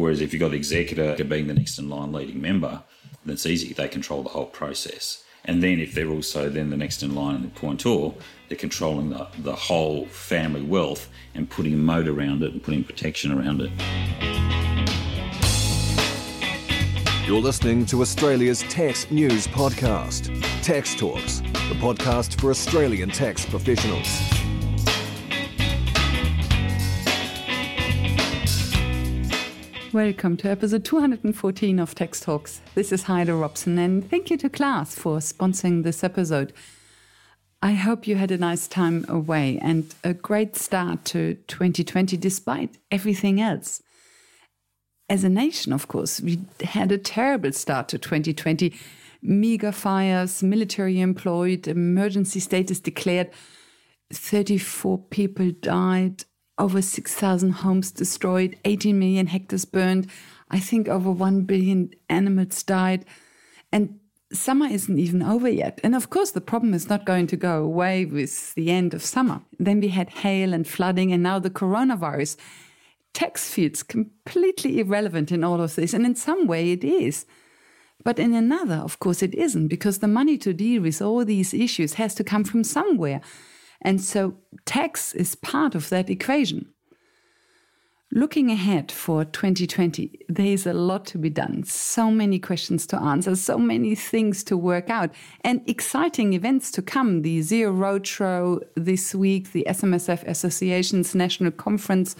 Whereas if you've got the executor being the next in line leading member, then it's easy. They control the whole process. And then if they're also then the next in line and the appointor, they're controlling the, the whole family wealth and putting a moat around it and putting protection around it. You're listening to Australia's tax news podcast, Tax Talks, the podcast for Australian tax professionals. Welcome to episode 214 of Tax Talks. This is Heide Robson, and thank you to Class for sponsoring this episode. I hope you had a nice time away and a great start to 2020 despite everything else as a nation, of course, we had a terrible start to 2020. Mega fires, military employed, emergency status declared, 34 people died, over 6,000 homes destroyed, 18 million hectares burned. I think over 1 billion animals died. And summer isn't even over yet. And of course, the problem is not going to go away with the end of summer. Then we had hail and flooding, and now the coronavirus tax feels completely irrelevant in all of this. And in some way it is. But in another, of course, it isn't, because the money to deal with all these issues has to come from somewhere. And so tax is part of that equation. Looking ahead for 2020, there's a lot to be done, so many questions to answer, so many things to work out, and exciting events to come. The Xero Roadshow this week, the SMSF Association's National Conference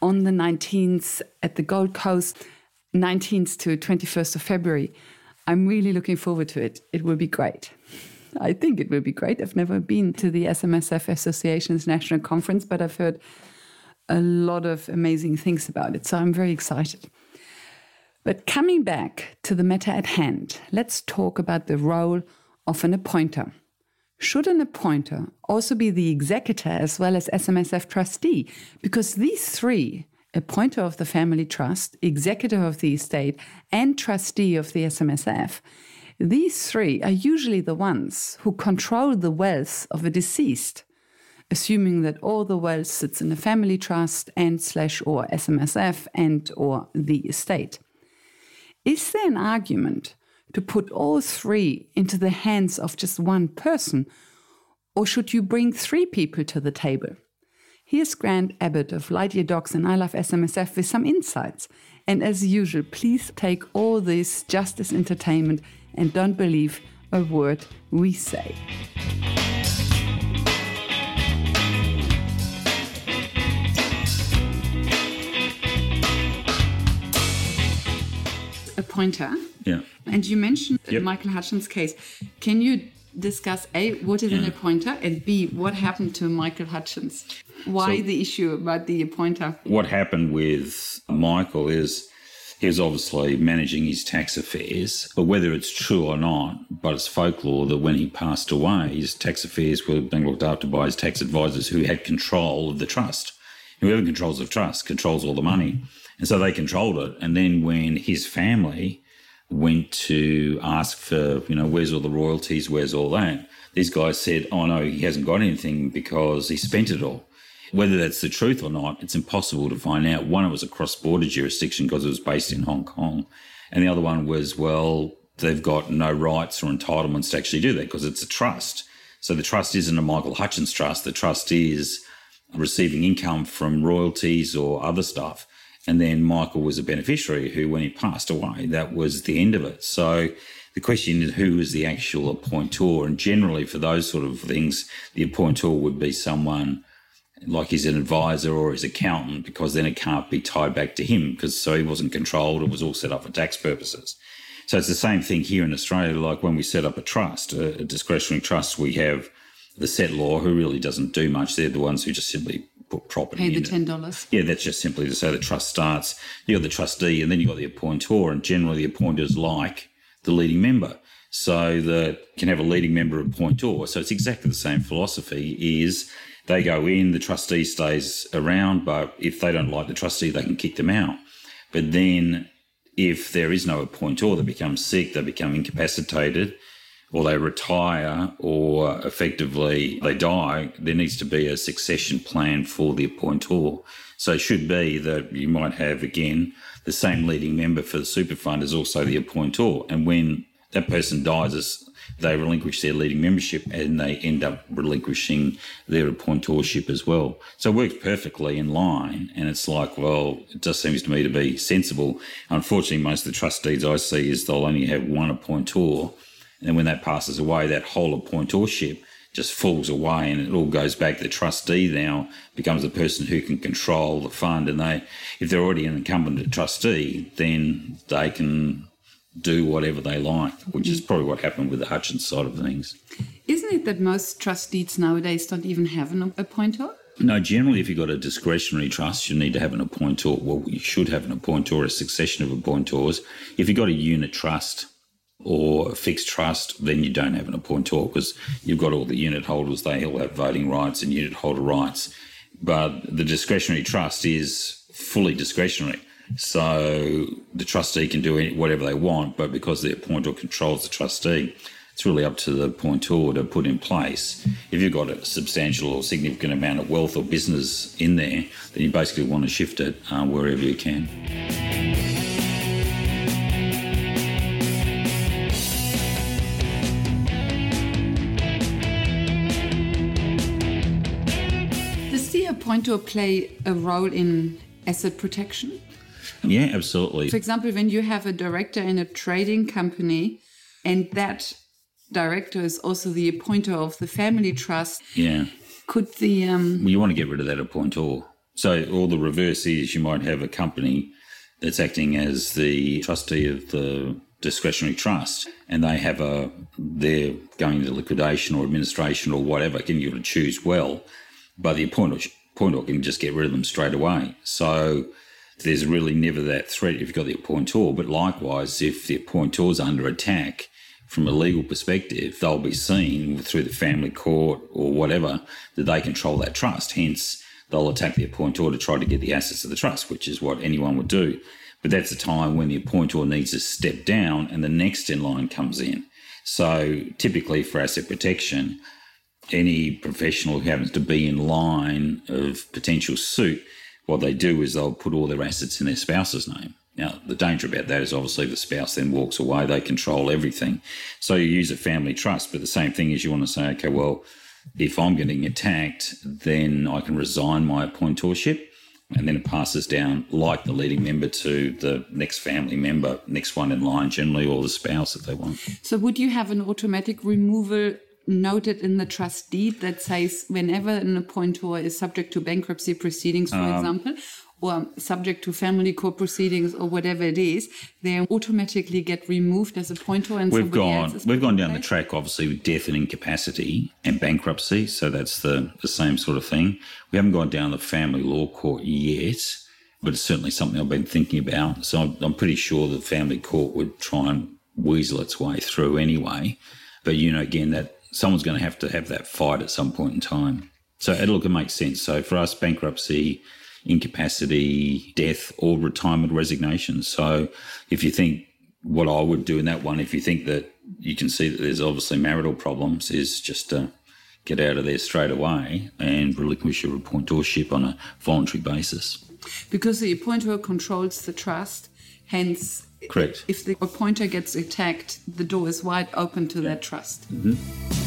on the 19th at the Gold Coast, 19th to 21st of February. I'm really looking forward to it. It will be great. I think it will be great. I've never been to the SMSF Association's National Conference, but I've heard a lot of amazing things about it. So I'm very excited. But coming back to the matter at hand, let's talk about the role of an appointer. Should an appointer also be the executor as well as SMSF trustee? Because these three, appointer of the family trust, executor of the estate, and trustee of the SMSF, these three are usually the ones who control the wealth of a deceased, assuming that all the wealth sits in a family trust and slash or SMSF and or the estate. Is there an argument to put all three into the hands of just one person? Or should you bring three people to the table? Here's Grant Abbott of Lightyear Docs and I Love SMSF with some insights. And as usual, please take all this just as entertainment and don't believe a word we say. A pointer Yeah. and you mentioned Yep. Michael Hutchence' case. Can you discuss A, what is an appointer, and B, what happened to Michael Hutchence? Why So- the issue about the appointer? What happened with Michael is he was obviously managing his tax affairs, but whether it's true or not, but it's folklore that when he passed away, his tax affairs were being looked after by his tax advisors who had control of the trust. Whoever controls the trust controls all the money. And so they controlled it. And then when his family went to ask for, you know, where's all the royalties, where's all that? These guys said, oh no, he hasn't got anything because he spent it all. Whether that's the truth or not, it's impossible to find out. One, it was a cross border jurisdiction because it was based in Hong Kong. And the other one was, well, they've got no rights or entitlements to actually do that because it's a trust. So the trust isn't a Michael Hutchence trust. The trust is receiving income from royalties or other stuff. And then Michael was a beneficiary who, when he passed away, that was the end of it. So the question is who is the actual appointor? And generally, for those sort of things, the appointor would be someone like he's an advisor or his accountant, because then it can't be tied back to him because so he wasn't controlled. It was all set up for tax purposes. So it's the same thing here in Australia. Like when we set up a trust, a, discretionary trust, we have the settlor who really doesn't do much. They're the ones who just simply put property Pay the ten dollars. Yeah, that's just simply to say the trust starts. You got the trustee, and then you got the appointor, and generally the appointers like the leading member, so that you can have a leading member appointor. So it's exactly the same philosophy. Is they go in, the trustee stays around, but if they don't like the trustee, they can kick them out. But then, if there is no appointor, they become sick, they become incapacitated, or they retire or effectively they die, there needs to be a succession plan for the appointor. So it should be that you might have, again, the same leading member for the super fund is also the appointor. And when that person dies, they relinquish their leading membership and they end up relinquishing their appointorship as well. So it works perfectly in line. And it's like, well, it just seems to me to be sensible. Unfortunately, most of the trustees I see is they'll only have one appointor and when that passes away, that whole appointorship just falls away and it all goes back. The trustee now becomes the person who can control the fund. And they, if they're already an incumbent trustee, then they can do whatever they like, which is probably what happened with the Hutchence side of things. Isn't it that most trustees nowadays don't even have an appointor? No, generally, if you've got a discretionary trust, you need to have an appointor. Well, you should have an appointor, a succession of appointors. If you've got a unit trust, or fixed trust, then you don't have an appointor because you've got all the unit holders, they all have voting rights and unit holder rights. But the discretionary trust is fully discretionary. So the trustee can do whatever they want, but because the appointor controls the trustee, it's really up to the appointor to put in place. If you've got a substantial or significant amount of wealth or business in there, then you basically want to shift it uh, wherever you can. Appointor play a role in asset protection? Yeah, absolutely. For example, when you have a director in a trading company and that director is also the appointer of the family trust. Yeah. Could the um well, you want to get rid of that appointor. So all the reverse is you might have a company that's acting as the trustee of the discretionary trust and they have a they're going into liquidation or administration or whatever, can you to choose well. But the appointer appointor can just get rid of them straight away. So there's really never that threat if you've got the appointor. But likewise, if the appointor's under attack from a legal perspective, they'll be seen through the family court or whatever that they control that trust. Hence, they'll attack the appointor to try to get the assets of the trust, which is what anyone would do. But that's the time when the appointor needs to step down and the next in line comes in. So typically for asset protection, any professional who happens to be in line of potential suit, what they do is they'll put all their assets in their spouse's name. Now, the danger about that is obviously the spouse then walks away, they control everything. So you use a family trust, but the same thing is you want to say, okay, well, if I'm getting attacked, then I can resign my appointorship and then it passes down like the leading member to the next family member, next one in line, generally, or the spouse if they want. So, would you have an automatic removal noted in the trust deed that says whenever an appointor is subject to bankruptcy proceedings, for um, example, or subject to family court proceedings or whatever it is, they automatically get removed as appointor and we've gone we've gone down the track obviously with death and incapacity and bankruptcy, so that's the, the same sort of thing. We haven't gone down the family law court yet, but it's certainly something I've been thinking about. So I'm, I'm pretty sure the family court would try and weasel its way through anyway. But you know, again, that someone's going to have to have that fight at some point in time. So it'll make sense. So for us, bankruptcy, incapacity, death, or retirement resignation. So if you think what I would do in that one, if you think that you can see that there's obviously marital problems, is just to get out of there straight away and relinquish your appointorship on a voluntary basis. Because the appointor controls the trust, hence Correct. If the appointer gets attacked, the door is wide open to that trust. Mm-hmm.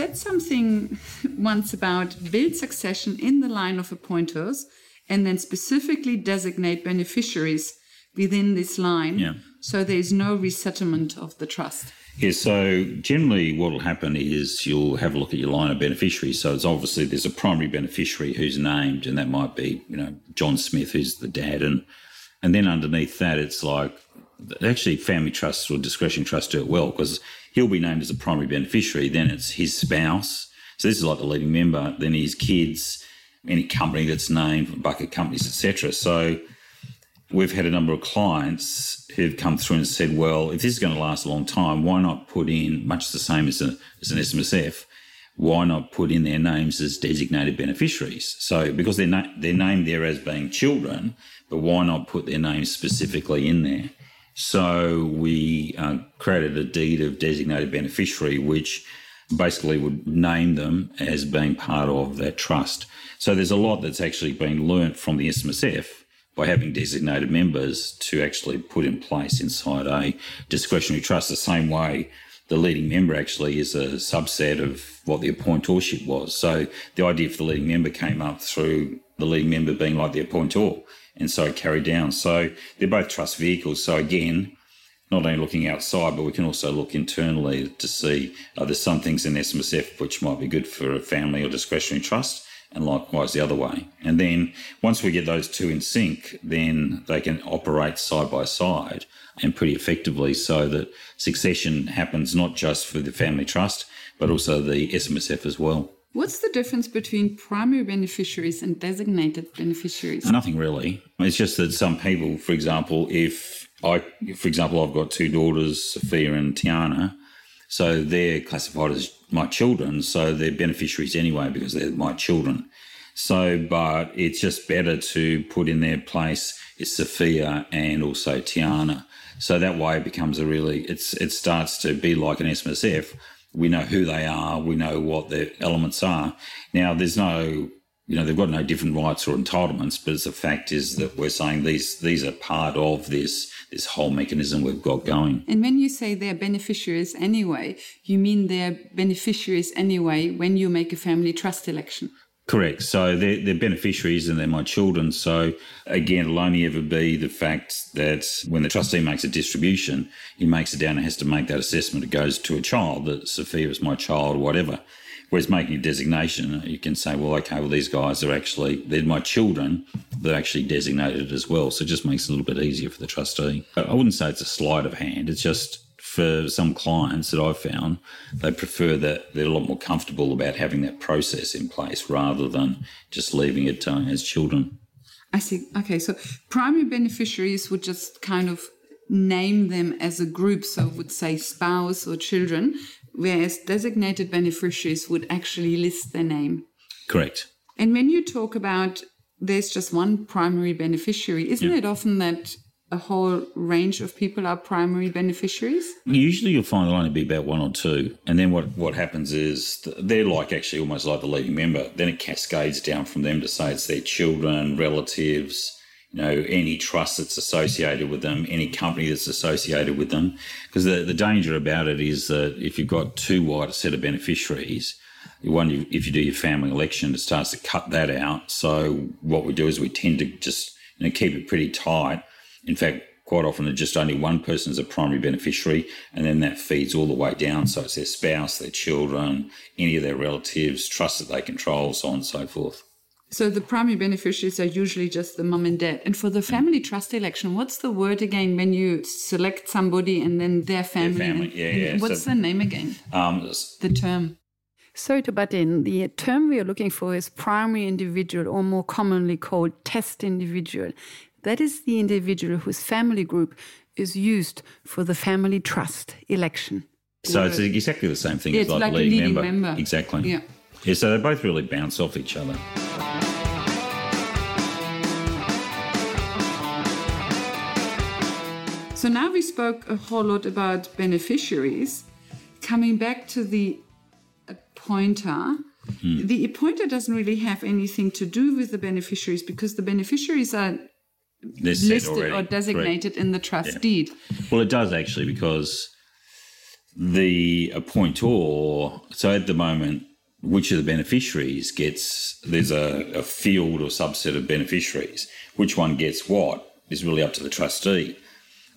Said something once about build succession in the line of appointers and then specifically designate beneficiaries within this line yeah. so there is no resettlement of the trust. Yeah, so generally what will happen is you'll have a look at your line of beneficiaries. So it's obviously there's a primary beneficiary who's named, and that might be, you know, John Smith, who's the dad. And and then underneath that, it's like actually family trusts or discretion trusts do it well because he'll be named as a primary beneficiary. Then it's his spouse. So this is like the leading member, then his kids, any company that's named, bucket companies, etc. So we've had a number of clients who've come through and said, well, if this is going to last a long time, why not put in much the same as, a, as an SMSF? why not put in their names as designated beneficiaries? So, because they're, na- they're named there as being children, but why not put their names specifically in there? So, we uh, created a deed of designated beneficiary, which basically would name them as being part of that trust. So, there's a lot that's actually been learnt from the SMSF by having designated members to actually put in place inside a discretionary trust the same way the leading member actually is a subset of what the appointorship was. So the idea for the leading member came up through the leading member being like the appointor, and so carry down. So they're both trust vehicles. So again, not only looking outside, but we can also look internally to see uh, there's some things in SMSF which might be good for a family or discretionary trust, and likewise the other way. And then once we get those two in sync, then they can operate side by side and pretty effectively so that succession happens not just for the family trust, but also the SMSF as well. What's the difference between primary beneficiaries and designated beneficiaries? Nothing really. It's just that some people, for example, if I, for example, I've got two daughters, Sophia and Tiana, so they're classified as my children, so they're beneficiaries anyway because they're my children. So, but it's just better to put in their place is Sophia and also Tiana. So that way it becomes a really, it's it starts to be like an SMSF. We know who they are, we know what their elements are. Now, there's no, you know, they've got no different rights or entitlements, but the fact is that we're saying these these are part of this this whole mechanism we've got going. And when you say they're beneficiaries anyway, you mean they're beneficiaries anyway when you make a family trust election. Correct. So they're, they're beneficiaries and they're my children. So again, it'll only ever be the fact that when the trustee makes a distribution, he makes it down and has to make that assessment. It goes to a child that Sophia is my child whatever. Whereas making a designation, you can say, well, okay, well, these guys are actually, they're my children. They're actually designated as well. So it just makes it a little bit easier for the trustee. I wouldn't say it's a sleight of hand. It's just for some clients that I've found, they prefer that they're a lot more comfortable about having that process in place rather than just leaving it uh, as children. I see. Okay, so primary beneficiaries would just kind of name them as a group, so would say spouse or children, whereas designated beneficiaries would actually list their name. Correct. And when you talk about there's just one primary beneficiary, isn't yeah. it often that a whole range of people are primary beneficiaries? Usually you'll find there'll only be about one or two. And then what, what happens is they're like actually almost like the leading member. Then it cascades down from them to say it's their children, relatives, you know, any trust that's associated with them, any company that's associated with them. Because the, the danger about it is that if you've got too wide a set of beneficiaries, one, if you do your family election, it starts to cut that out. So what we do is we tend to just you know, keep it pretty tight in fact, quite often it's just only one person is a primary beneficiary, and then that feeds all the way down. So it's their spouse, their children, any of their relatives, trusts that they control, so on and so forth. So the primary beneficiaries are usually just the mum and dad. And for the family trust election, what's the word again when you select somebody and then their family? Their family. yeah, yeah. What's so, the name again? Um, the term. Sorry to butt in. The term we are looking for is primary individual, or more commonly called test individual. That is the individual whose family group is used for the family trust election. So it's exactly the same thing yeah, as like, like leading, leading member. member. Exactly. Yeah. Yeah, so they both really bounce off each other. So now we spoke a whole lot about beneficiaries. Coming back to the appointer, hmm. the appointer doesn't really have anything to do with the beneficiaries because the beneficiaries are listed already. or designated Correct. in the trust yeah. deed. Well, it does actually because the appointor, so at the moment, which of the beneficiaries gets, there's a, a field or subset of beneficiaries. Which one gets what is really up to the trustee.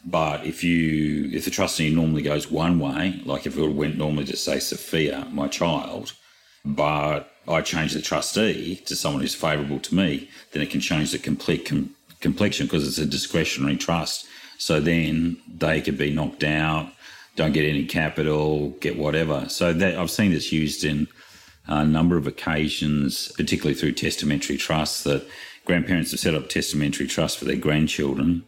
But if you, if the trustee normally goes one way, like if it went normally to say Sophia, my child, but I change the trustee to someone who's favourable to me, then it can change the complete com- complexion because it's a discretionary trust. So then they could be knocked out, don't get any capital, get whatever. So that I've seen this used in a number of occasions, particularly through testamentary trusts, that grandparents have set up testamentary trusts for their grandchildren.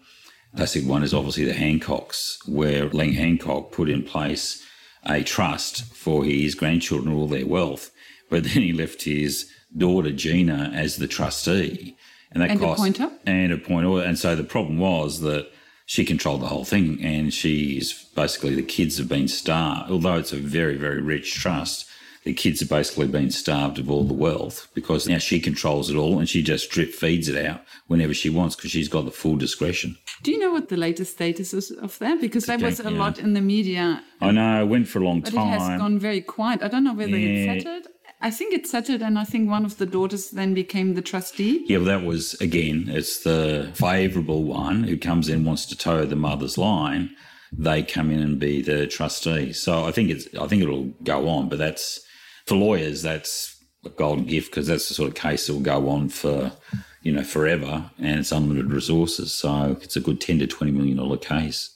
Classic one is obviously the Hancocks, where Lang Hancock put in place a trust for his grandchildren, all their wealth. but then he left his daughter Gina as the trustee, and that And cost appointer? and appointer. And so the problem was that she controlled the whole thing, and she's basically the kids have been starved. Although it's a very very rich trust, the kids have basically been starved of all the wealth because now she controls it all, and she just drip feeds it out whenever she wants because she's got the full discretion. Do you know what the latest status is of that? Because that was a yeah. lot in the media, I know it went for a long but time. it has gone very quiet. I don't know whether Yeah. it's settled. I think it settled, and I think one of the daughters then became the trustee. Yeah, well, that was again, it's the favourable one who comes in wants to toe the mother's line. They come in and be the trustee. So I think it's, I think it'll go on. But that's for lawyers, that's a golden gift because that's the sort of case that will go on for, you know, forever, and it's unlimited resources. So it's a good ten to twenty million dollar case.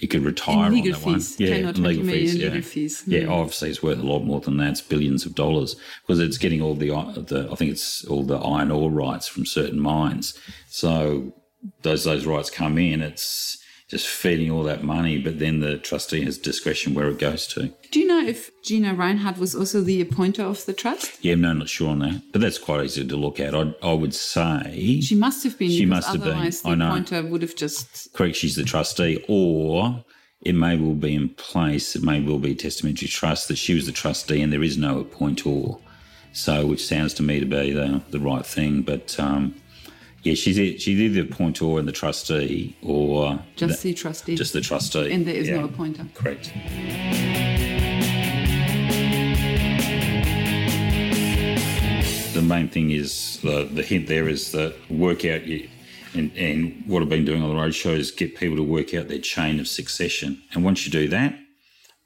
You could retire legal on that one. Yeah, 10 or 20 million legal fees. Yeah, Mm. obviously it's worth a lot more than that. It's billions of dollars because it's getting all the, the I think it's all the iron ore rights from certain mines. So those those rights come in, it's just feeding all that money, but then the trustee has discretion where it goes to. Do you know if Gina Rinehart was also the appointer of the trust? Yeah, no, not sure on that, but that's quite easy to look at. I I would say She must have been. She must have been. otherwise I the know. appointer would have just. correct. She's the trustee, or it may well be in place. It may well be testamentary trust that she was the trustee and there is no appointor. So, which sounds to me to be the the right thing, but. Um, yeah, she's e- she's either the appointor and the trustee, or Just the trustee. just the trustee. and there is Yeah. no appointer. Correct. The main thing is the, the hint there is that work out you, and, and what I've been doing on the road show is get people to work out their chain of succession. And once you do that,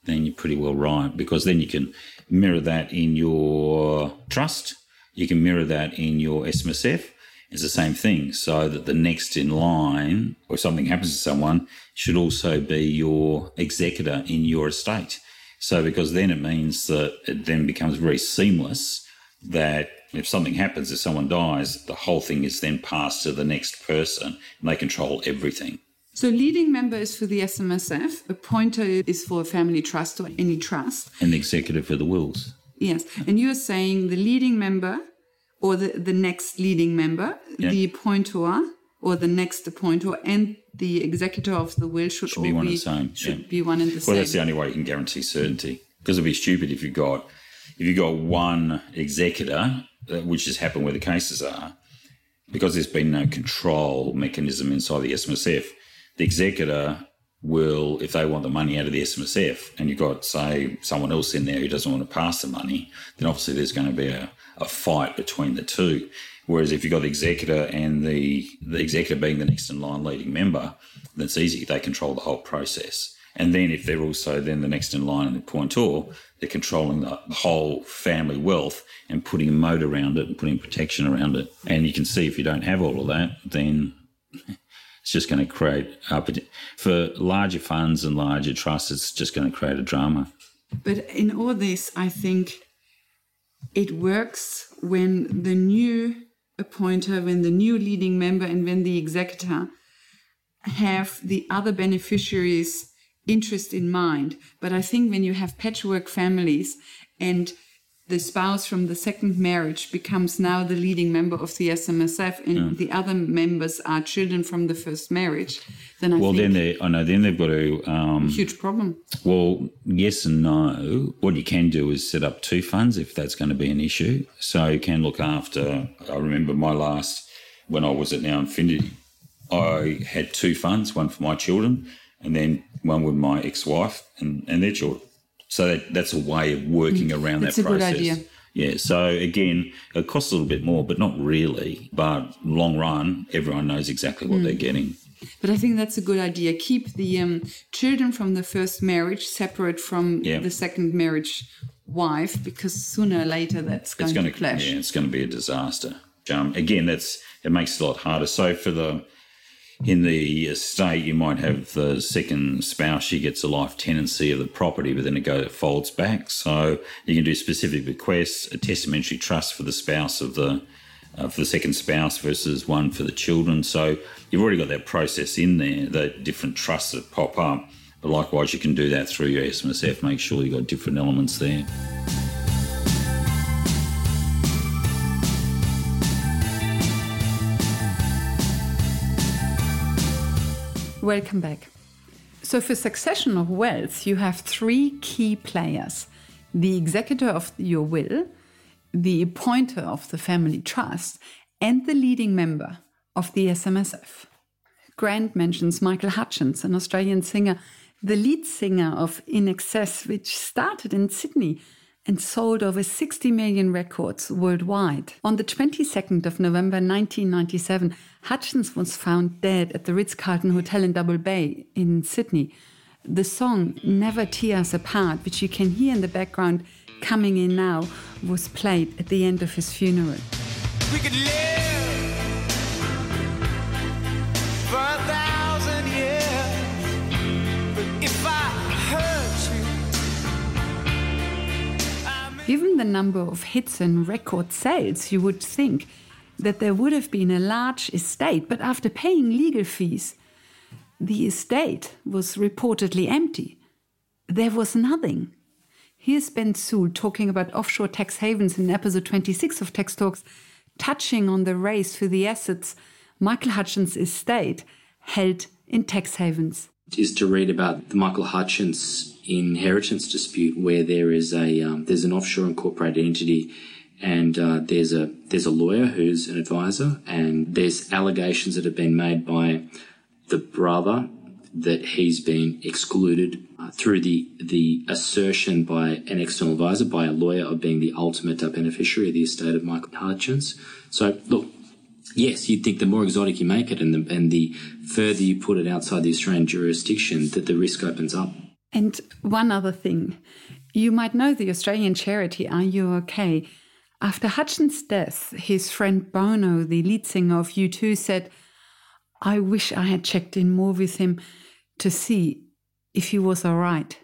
then you're pretty well right because then you can mirror that in your trust. You can mirror that in your SMSF. It's the same thing. So that the next in line, or something happens to someone, should also be your executor in your estate. So because then it means that it then becomes very seamless that if something happens, if someone dies, the whole thing is then passed to the next person and they control everything. So leading member is for the SMSF. Appointer is for a family trust or any trust. And the executor for the wills. Yes. And you're saying the leading member or the, the next leading member, Yeah. the appointor or the next appointor, and the executor of the will should, Should be one be, and the same, Should yeah. be one and the Well, same. that's the only way you can guarantee certainty. Because it'd be stupid if you got if you got one executor, uh, which has happened where the cases are, because there's been no control mechanism inside the SMSF. The executor will, if they want the money out of the SMSF, and you've got say someone else in there who doesn't want to pass the money, then obviously there's going to be a, a fight between the two. Whereas if you've got the executor and the the executor being the next in line leading member, then it's easy. They control the whole process. And then if they're also then the next in line and the appointor, they're controlling the whole family wealth and putting a moat around it and putting protection around it. And you can see if you don't have all of that, then it's just going to create for larger funds and larger trusts. It's just going to create a drama. But in all this, I think it works when the new appointer, when the new leading member, and when the executor have the other beneficiaries' interest in mind. But I think when you have patchwork families and the spouse from the second marriage becomes now the leading member of the SMSF, and the other members are children from the first marriage, then I Well, then they, I know, then they've got a um, huge problem. Well, yes and no. What you can do is set up two funds if that's going to be an issue. So you can look after. I remember my last when I was at NowInfinity, I had two funds, one for my children, and then one with my ex-wife and, and their children. So that, that's a way of working around That's that a good process. idea. Yeah. So again, it costs a little bit more, but not really. But long run, everyone knows exactly what they're getting. But I think that's a good idea. Keep the um, children from the first marriage separate from Yeah. the second marriage wife, because sooner or later that's going, it's going to clash. Yeah, it's going to be a disaster. Um, again, that's it makes it a lot harder. So for the in the estate, you might have the second spouse; she gets a life tenancy of the property, but then it goes it folds back. So you can do specific bequests, a testamentary trust for the spouse of the uh, for the second spouse versus one for the children. So you've already got that process in there, the different trusts that pop up. But likewise, you can do that through your SMSF. Make sure you've got different elements there. Welcome back. So, for succession of wealth, you have three key players the executor of your will, the appointer of the family trust, and the leading member of the SMSF. Grant mentions Michael Hutchence, an Australian singer, the lead singer of INXS, which started in Sydney and sold over 60 million records worldwide. On the 22nd of November 1997, Hutchence was found dead at the Ritz Carlton Hotel in Double Bay in Sydney. The song Never Tear Us Apart, which you can hear in the background coming in now, was played at the end of his funeral. Given the number of hits and record sales, you would think that there would have been a large estate, but after paying legal fees, the estate was reportedly empty. There was nothing. Here's Ben Sewell talking about offshore tax havens in episode 26 of Tax Talks, touching on the race for the assets Michael Hutchence' estate held in tax havens. Is to read about the Michael Hutchence inheritance dispute, where there is a um, there's an offshore incorporated entity, and uh, there's a there's a lawyer who's an advisor, and there's allegations that have been made by the brother that he's been excluded uh, through the the assertion by an external advisor, by a lawyer, of being the ultimate beneficiary of the estate of Michael Hutchence. So, look, yes, you'd think the more exotic you make it, and the and the further you put it outside the Australian jurisdiction, that the risk opens up. And one other thing, you might know the Australian charity Are You OK? After Hutchence' death, his friend Bono, the lead singer of U2, said, I wish I had checked in more with him to see if he was all right.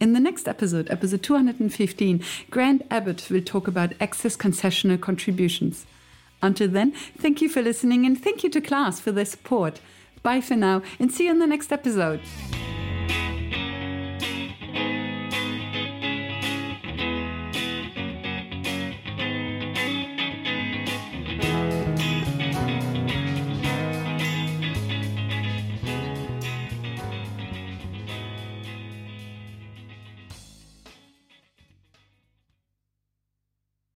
In the next episode, episode 215, Grant Abbott will talk about excess concessional contributions. Until then, thank you for listening and thank you to class for their support. Bye for now and see you in the next episode.